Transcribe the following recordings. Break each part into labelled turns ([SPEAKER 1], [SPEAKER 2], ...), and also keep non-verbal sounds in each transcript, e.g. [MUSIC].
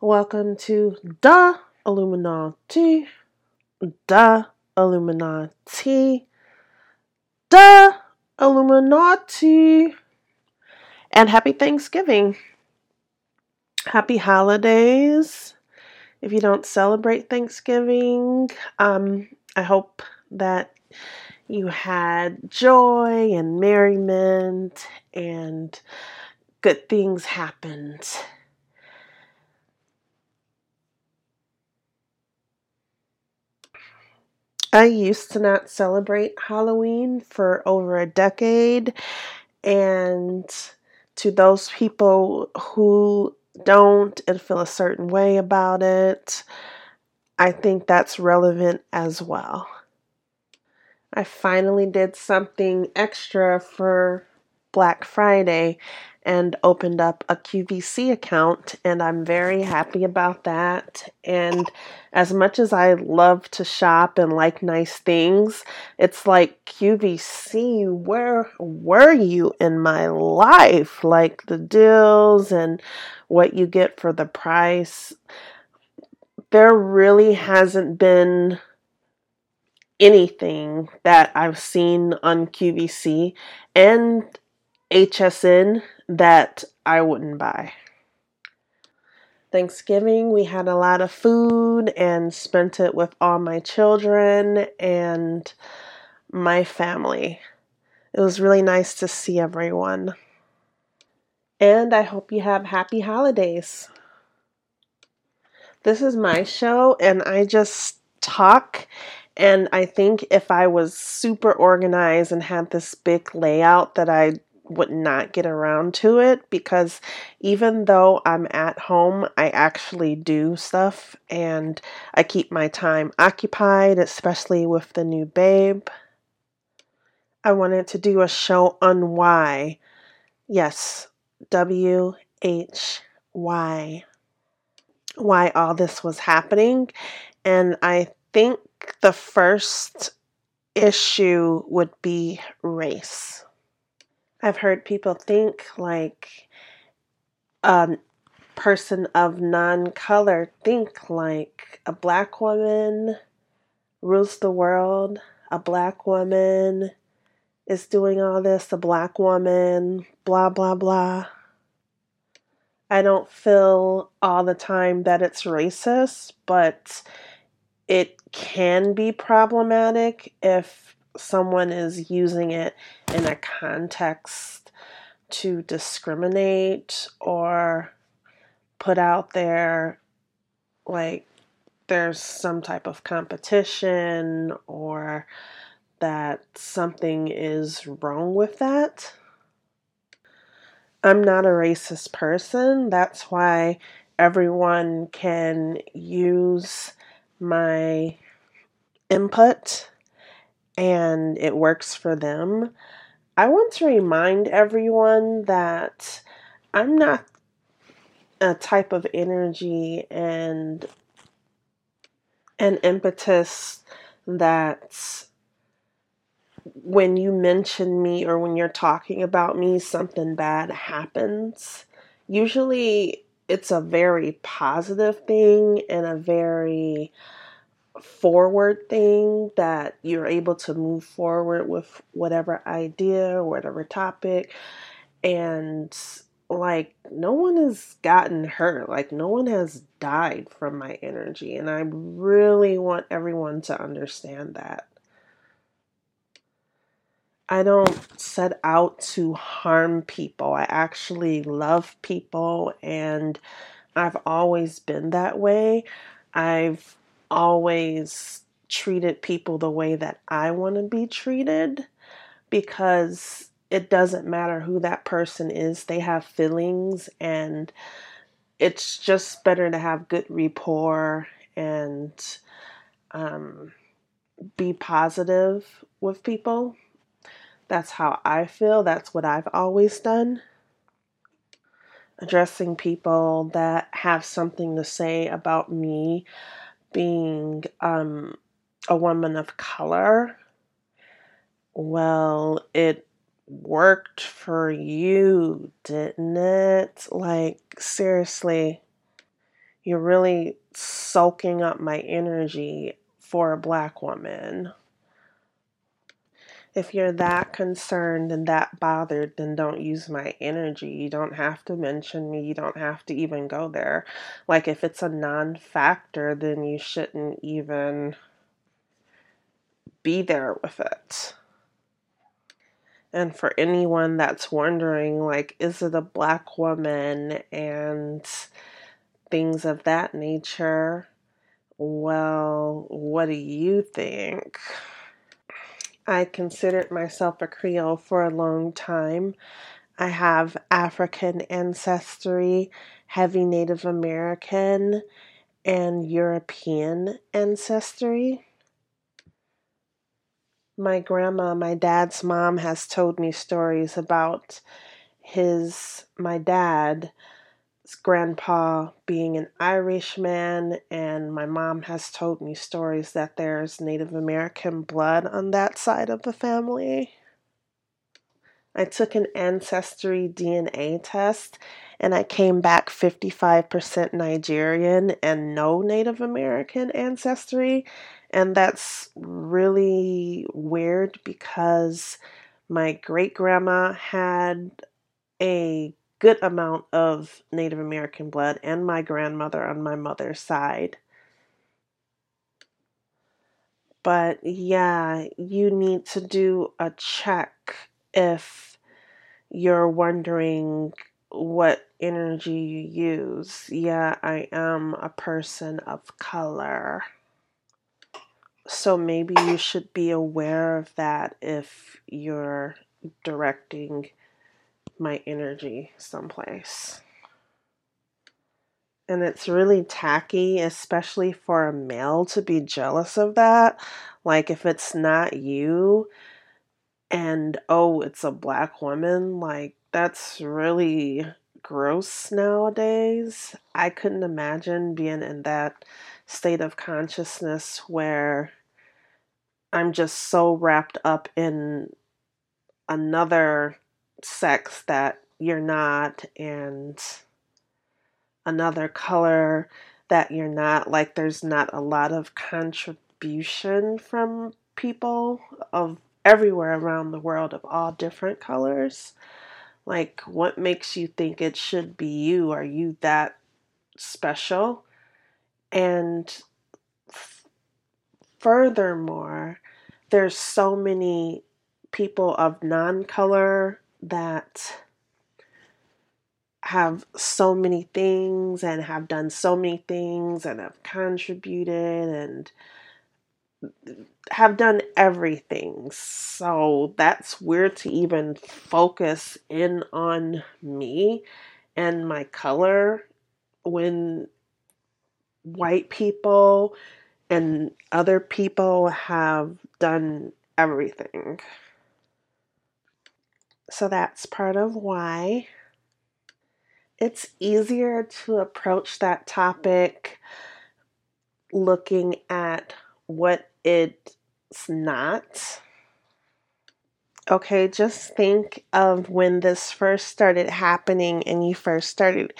[SPEAKER 1] Welcome to the Illuminati, the Illuminati, the Illuminati, and happy Thanksgiving. Happy holidays. If you don't celebrate Thanksgiving, um, I hope that you had joy and merriment and good things happened. I used to not celebrate Halloween for over a decade, and to those people who don't and feel a certain way about it, I think that's relevant as well. I finally did something extra for Black Friday and opened up a QVC account, and I'm very happy about that. And as much as I love to shop and like nice things, it's like QVC, where were you in my life? Like the deals and what you get for the price. There really hasn't been anything that I've seen on QVC and HSN that I wouldn't buy. Thanksgiving, we had a lot of food and spent it with all my children and my family. It was really nice to see everyone. And I hope you have happy holidays. This is my show, and I just talk. And I think if I was super organized and had this big layout, that I would not get around to it because even though I'm at home, I actually do stuff and I keep my time occupied, especially with the new babe. I wanted to do a show on why. Yes, W H Y. Why all this was happening. And I think the first issue would be race I've heard people think like a person of non color think like a black woman rules the world, a black woman is doing all this, a black woman, blah, blah, blah. I don't feel all the time that it's racist, but it can be problematic if someone is using it in a context to discriminate or put out there like there's some type of competition or that something is wrong with that. I'm not a racist person. That's why everyone can use my input and it works for them. I want to remind everyone that I'm not a type of energy and an impetus that when you mention me or when you're talking about me, something bad happens. Usually it's a very positive thing and a very forward thing that you're able to move forward with whatever idea or whatever topic and like no one has gotten hurt. Like no one has died from my energy and i really want everyone to understand that. I don't set out to harm people. I actually love people and i've always been that way. I've always treated people the way that I want to be treated because it doesn't matter who that person is, they have feelings, and it's just better to have good rapport and um, be positive with people. That's how I feel. That's what I've always done. Addressing people that have something to say about me being um, a woman of color, well, it worked for you, didn't it? Like, seriously, you're really soaking up my energy for a black woman. If you're that concerned and that bothered, then don't use my energy. You don't have to mention me. You don't have to even go there. Like, if it's a non factor, then you shouldn't even be there with it. And for anyone that's wondering, like, is it a black woman and things of that nature? Well, what do you think? I considered myself a Creole for a long time. I have African ancestry, heavy Native American, and European ancestry. My grandma, my dad's mom, has told me stories about his, my dad, grandpa being an Irishman, and my mom has told me stories that there's Native American blood on that side of the family. I took an ancestry DNA test and I came back 55% Nigerian and no Native American ancestry. And that's really weird because my great grandma had a good amount of Native American blood and my grandmother on my mother's side. But yeah, you need to do a check if you're wondering what energy you use. Yeah, I am a person of color. So maybe you should be aware of that if you're directing my energy someplace. And it's really tacky, especially for a male to be jealous of that. Like, if it's not you and oh, it's a black woman, like, that's really gross nowadays. I couldn't imagine being in that state of consciousness where I'm just so wrapped up in another sex that you're not and another color that you're not. Like there's not a lot of contribution from people of everywhere around the world of all different colors. Like what makes you think it should be you? Are you that special? And f- furthermore there's so many people of non-color that have so many things and have done so many things and have contributed and have done everything. So that's weird to even focus in on me and my color when white people and other people have done everything. So that's part of why it's easier to approach that topic looking at what it's not. Okay, just think of when this first started happening and you first started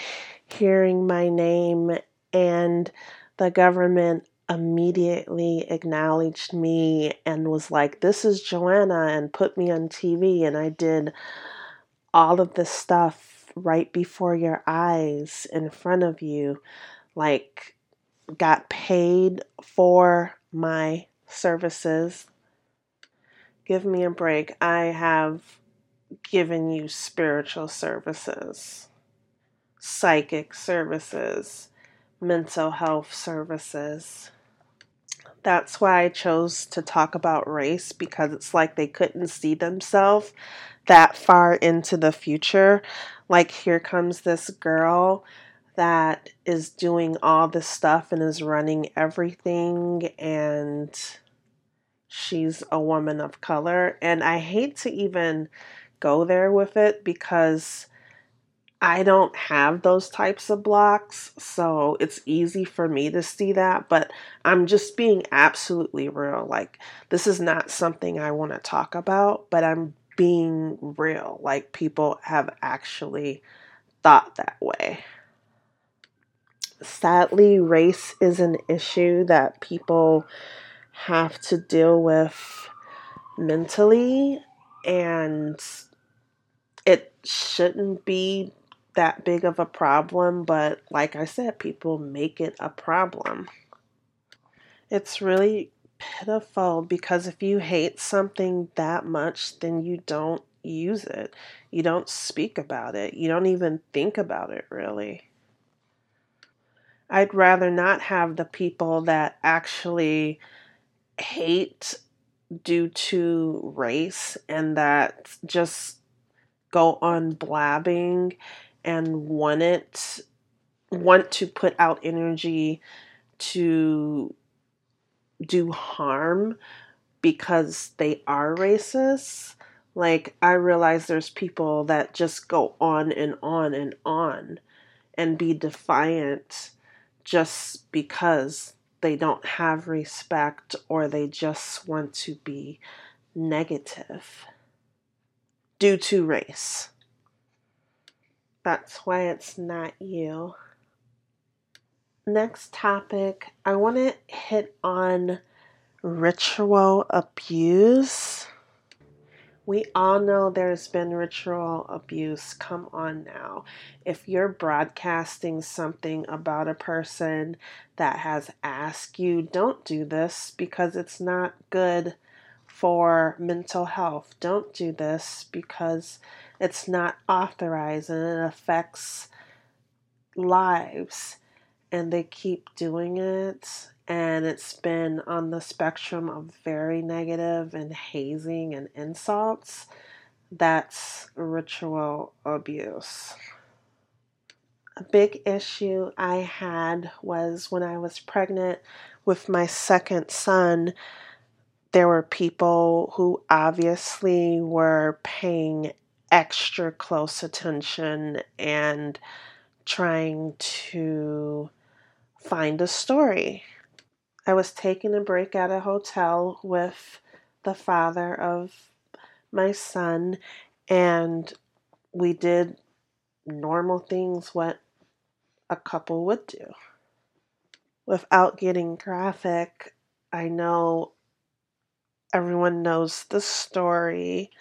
[SPEAKER 1] hearing my name and the government immediately acknowledged me and was like, This is Joanna, and put me on TV. And I did all of this stuff right before your eyes in front of you, like, got paid for my services. Give me a break. I have given you spiritual services, psychic services, mental health services that's why I chose to talk about race because it's like they couldn't see themselves that far into the future. Like, here comes this girl that is doing all this stuff and is running everything, and she's a woman of color. And I hate to even go there with it because I don't have those types of blocks, so it's easy for me to see that, but I'm just being absolutely real. Like, this is not something I want to talk about, but I'm being real. Like, people have actually thought that way. sadly, race is an issue that people have to deal with mentally, and it shouldn't be that big of a problem, but like I said, people make it a problem. It's really pitiful because if you hate something that much, then you don't use it. You don't speak about it. You don't even think about it, really. I'd rather not have the people that actually hate due to race and that just go on blabbing and want it want to put out energy to do harm because they are racist. Like, I realize there's people that just go on and on and on and be defiant just because they don't have respect or they just want to be negative due to race. That's why it's not you. Next topic, I want to hit on ritual abuse. We all know there's been ritual abuse. Come on now. If you're broadcasting something about a person that has asked you, don't do this because it's not good for mental health. Don't do this because it's not authorized and it affects lives. And they keep doing it and it's been on the spectrum of very negative and hazing and insults, that's ritual abuse. A big issue I had was when I was pregnant with my second son, there were people who obviously were paying extra close attention and trying to find a story I was taking a break at a hotel with the father of my son, and we did normal things what a couple would do. Without getting graphic, I know everyone knows the story.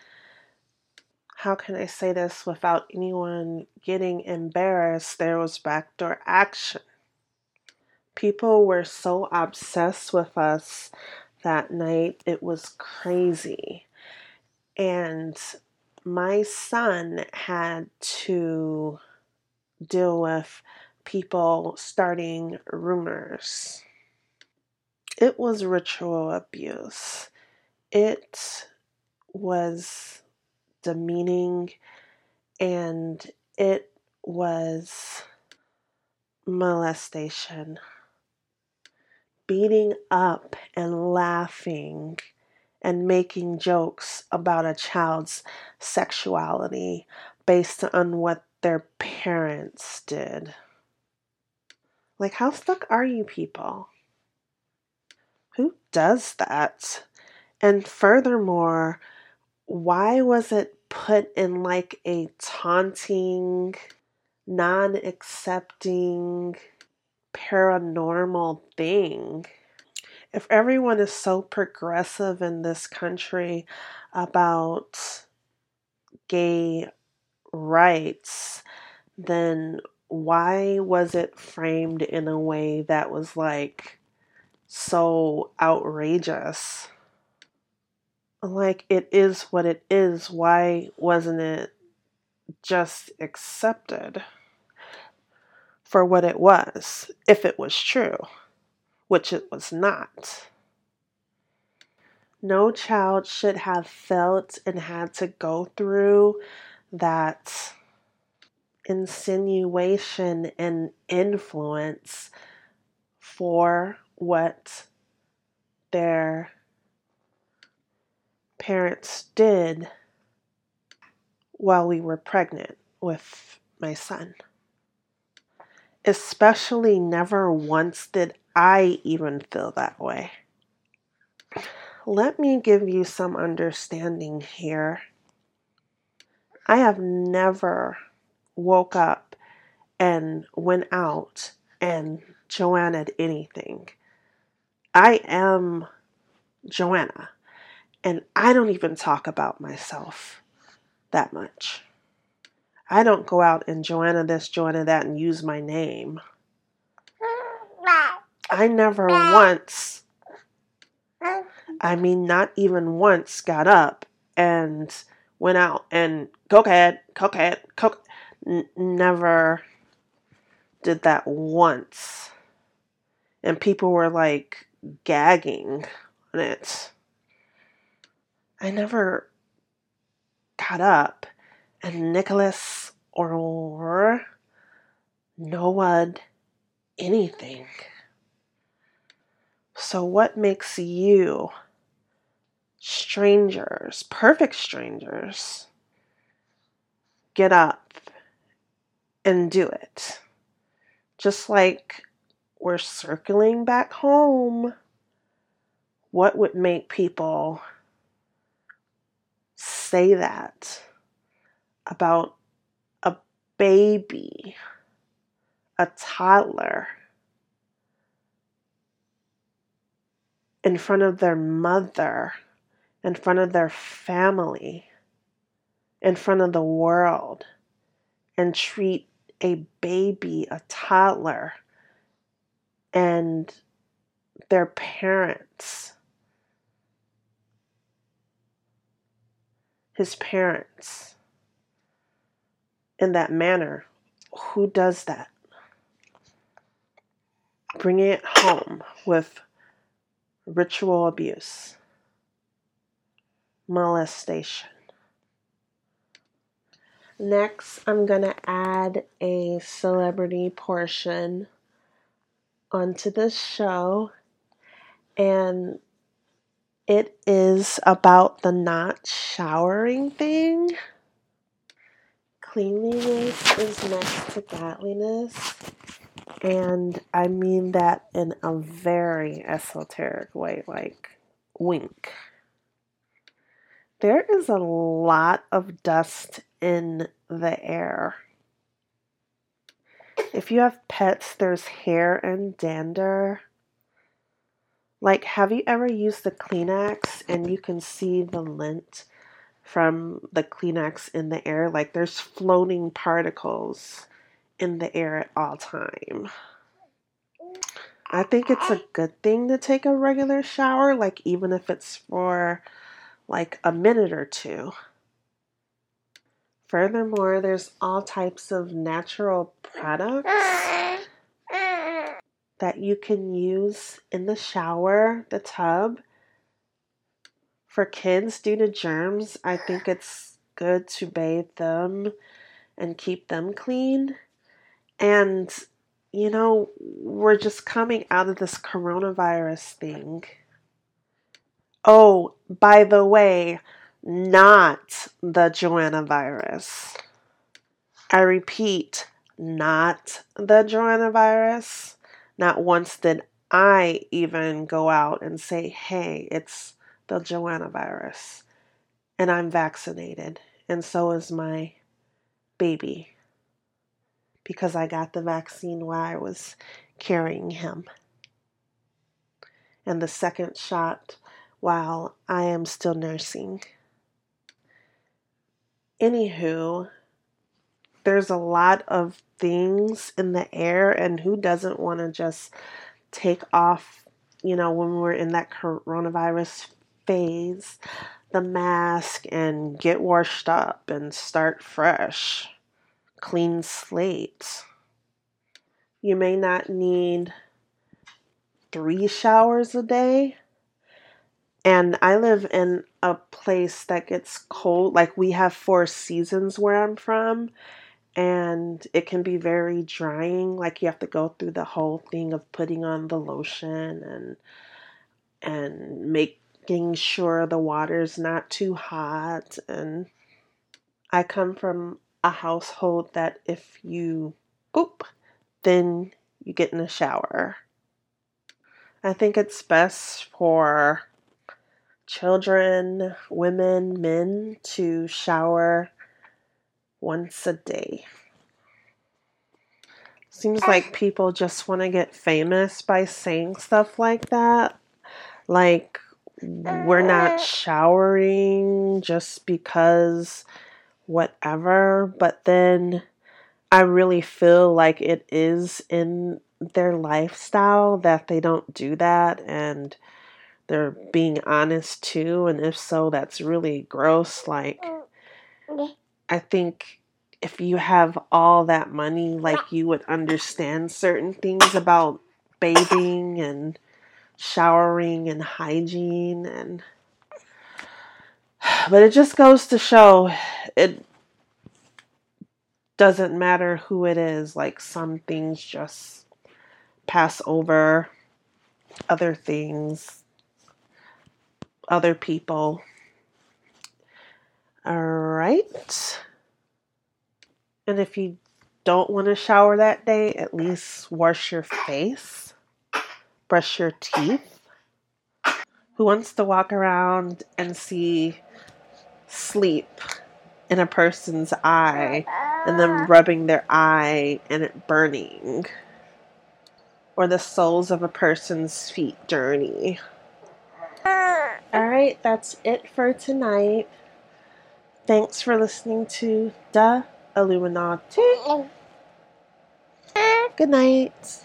[SPEAKER 1] How can I say this without anyone getting embarrassed? There was backdoor action people were so obsessed with us that night. It was crazy. And my son had to deal with people starting rumors. It was ritual abuse. It was demeaning and it was molestation beating up and laughing and making jokes about a child's sexuality based on what their parents did. Like, how stuck are you people? Who does that? And furthermore, why was it put in like a taunting, non accepting, paranormal thing. If everyone is so progressive in this country about gay rights, then why was it framed in a way that was like so outrageous? Like, it is what it is. Why wasn't it just accepted? for what it was, if it was true, which it was not. No child should have felt and had to go through that insinuation and influence for what their parents did while we were pregnant with my son especially never once did I even feel that way. Let me give you some understanding here. I have never woke up and went out and Joanna anything. I am Joanna, and I don't even talk about myself that much. I don't go out and Joanna this, Joanna that, and use my name. I never once, I mean, not even once, got up and went out and cokehead, cokehead, coke. Never did that once. And people were like gagging on it. I never got up and Nicholas or no one anything. So, what makes you strangers, perfect strangers, get up and do it? Just like we're circling back home, what would make people say that about a baby, a toddler? in front of their mother, in front of their family, in front of the world, and treat a baby, a toddler, and their parents, his parents, in that manner. Who does that? Bringing it home with ritual abuse, molestation. Next, I'm going to add a celebrity portion onto this show, and it is about the not showering thing. Cleanliness is next to godliness. And I mean that in a very esoteric way, like wink. There is a lot of dust in the air. If you have pets, there's hair and dander. Like, have you ever used the Kleenex and you can see the lint from the Kleenex in the air? Like, there's floating particles in the air at all time. I think it's a good thing to take a regular shower, like even if it's for like a minute or two. Furthermore, there's all types of natural products that you can use in the shower, the tub. For kids, due to germs, I think it's good to bathe them and keep them clean. And, you know, we're just coming out of this coronavirus thing. Oh, by the way, not the Joanna virus. I repeat, not the Joanna virus. Not once did I even go out and say, hey, it's the Joanna virus. And I'm vaccinated. And so is my baby because I got the vaccine while I was carrying him. And the second shot while I am still nursing. Anywho, there's a lot of things in the air, and who doesn't want to just take off, you know, when we're in that coronavirus phase, the mask and get washed up and start fresh? clean slate. You may not need three showers a day. And I live in a place that gets cold. Like we have four seasons where I'm from, and it can be very drying. Like you have to go through the whole thing of putting on the lotion and and making sure the water's not too hot. And I come from a household that if you oop, then you get in a shower. I think it's best for children, women, men to shower once a day. Seems like people just want to get famous by saying stuff like that. Like, we're not eh. showering just because whatever. But then I really feel like it is in their lifestyle that they don't do that and they're being honest too. And if so, that's really gross. Like, mm, I think if you have all that money, like you would understand certain things about bathing and showering and hygiene and [SIGHS] but it just goes to show it doesn't matter who it is like some things just pass over other things other people all right and if you don't want to shower that day at least wash your face brush your teeth? Who wants to walk around and see sleep in a person's eye and them rubbing their eye and it burning? Or the soles of a person's feet dirty? Alright, that's it for tonight. Thanks for listening to The Illuminati. Mm-hmm. Good night.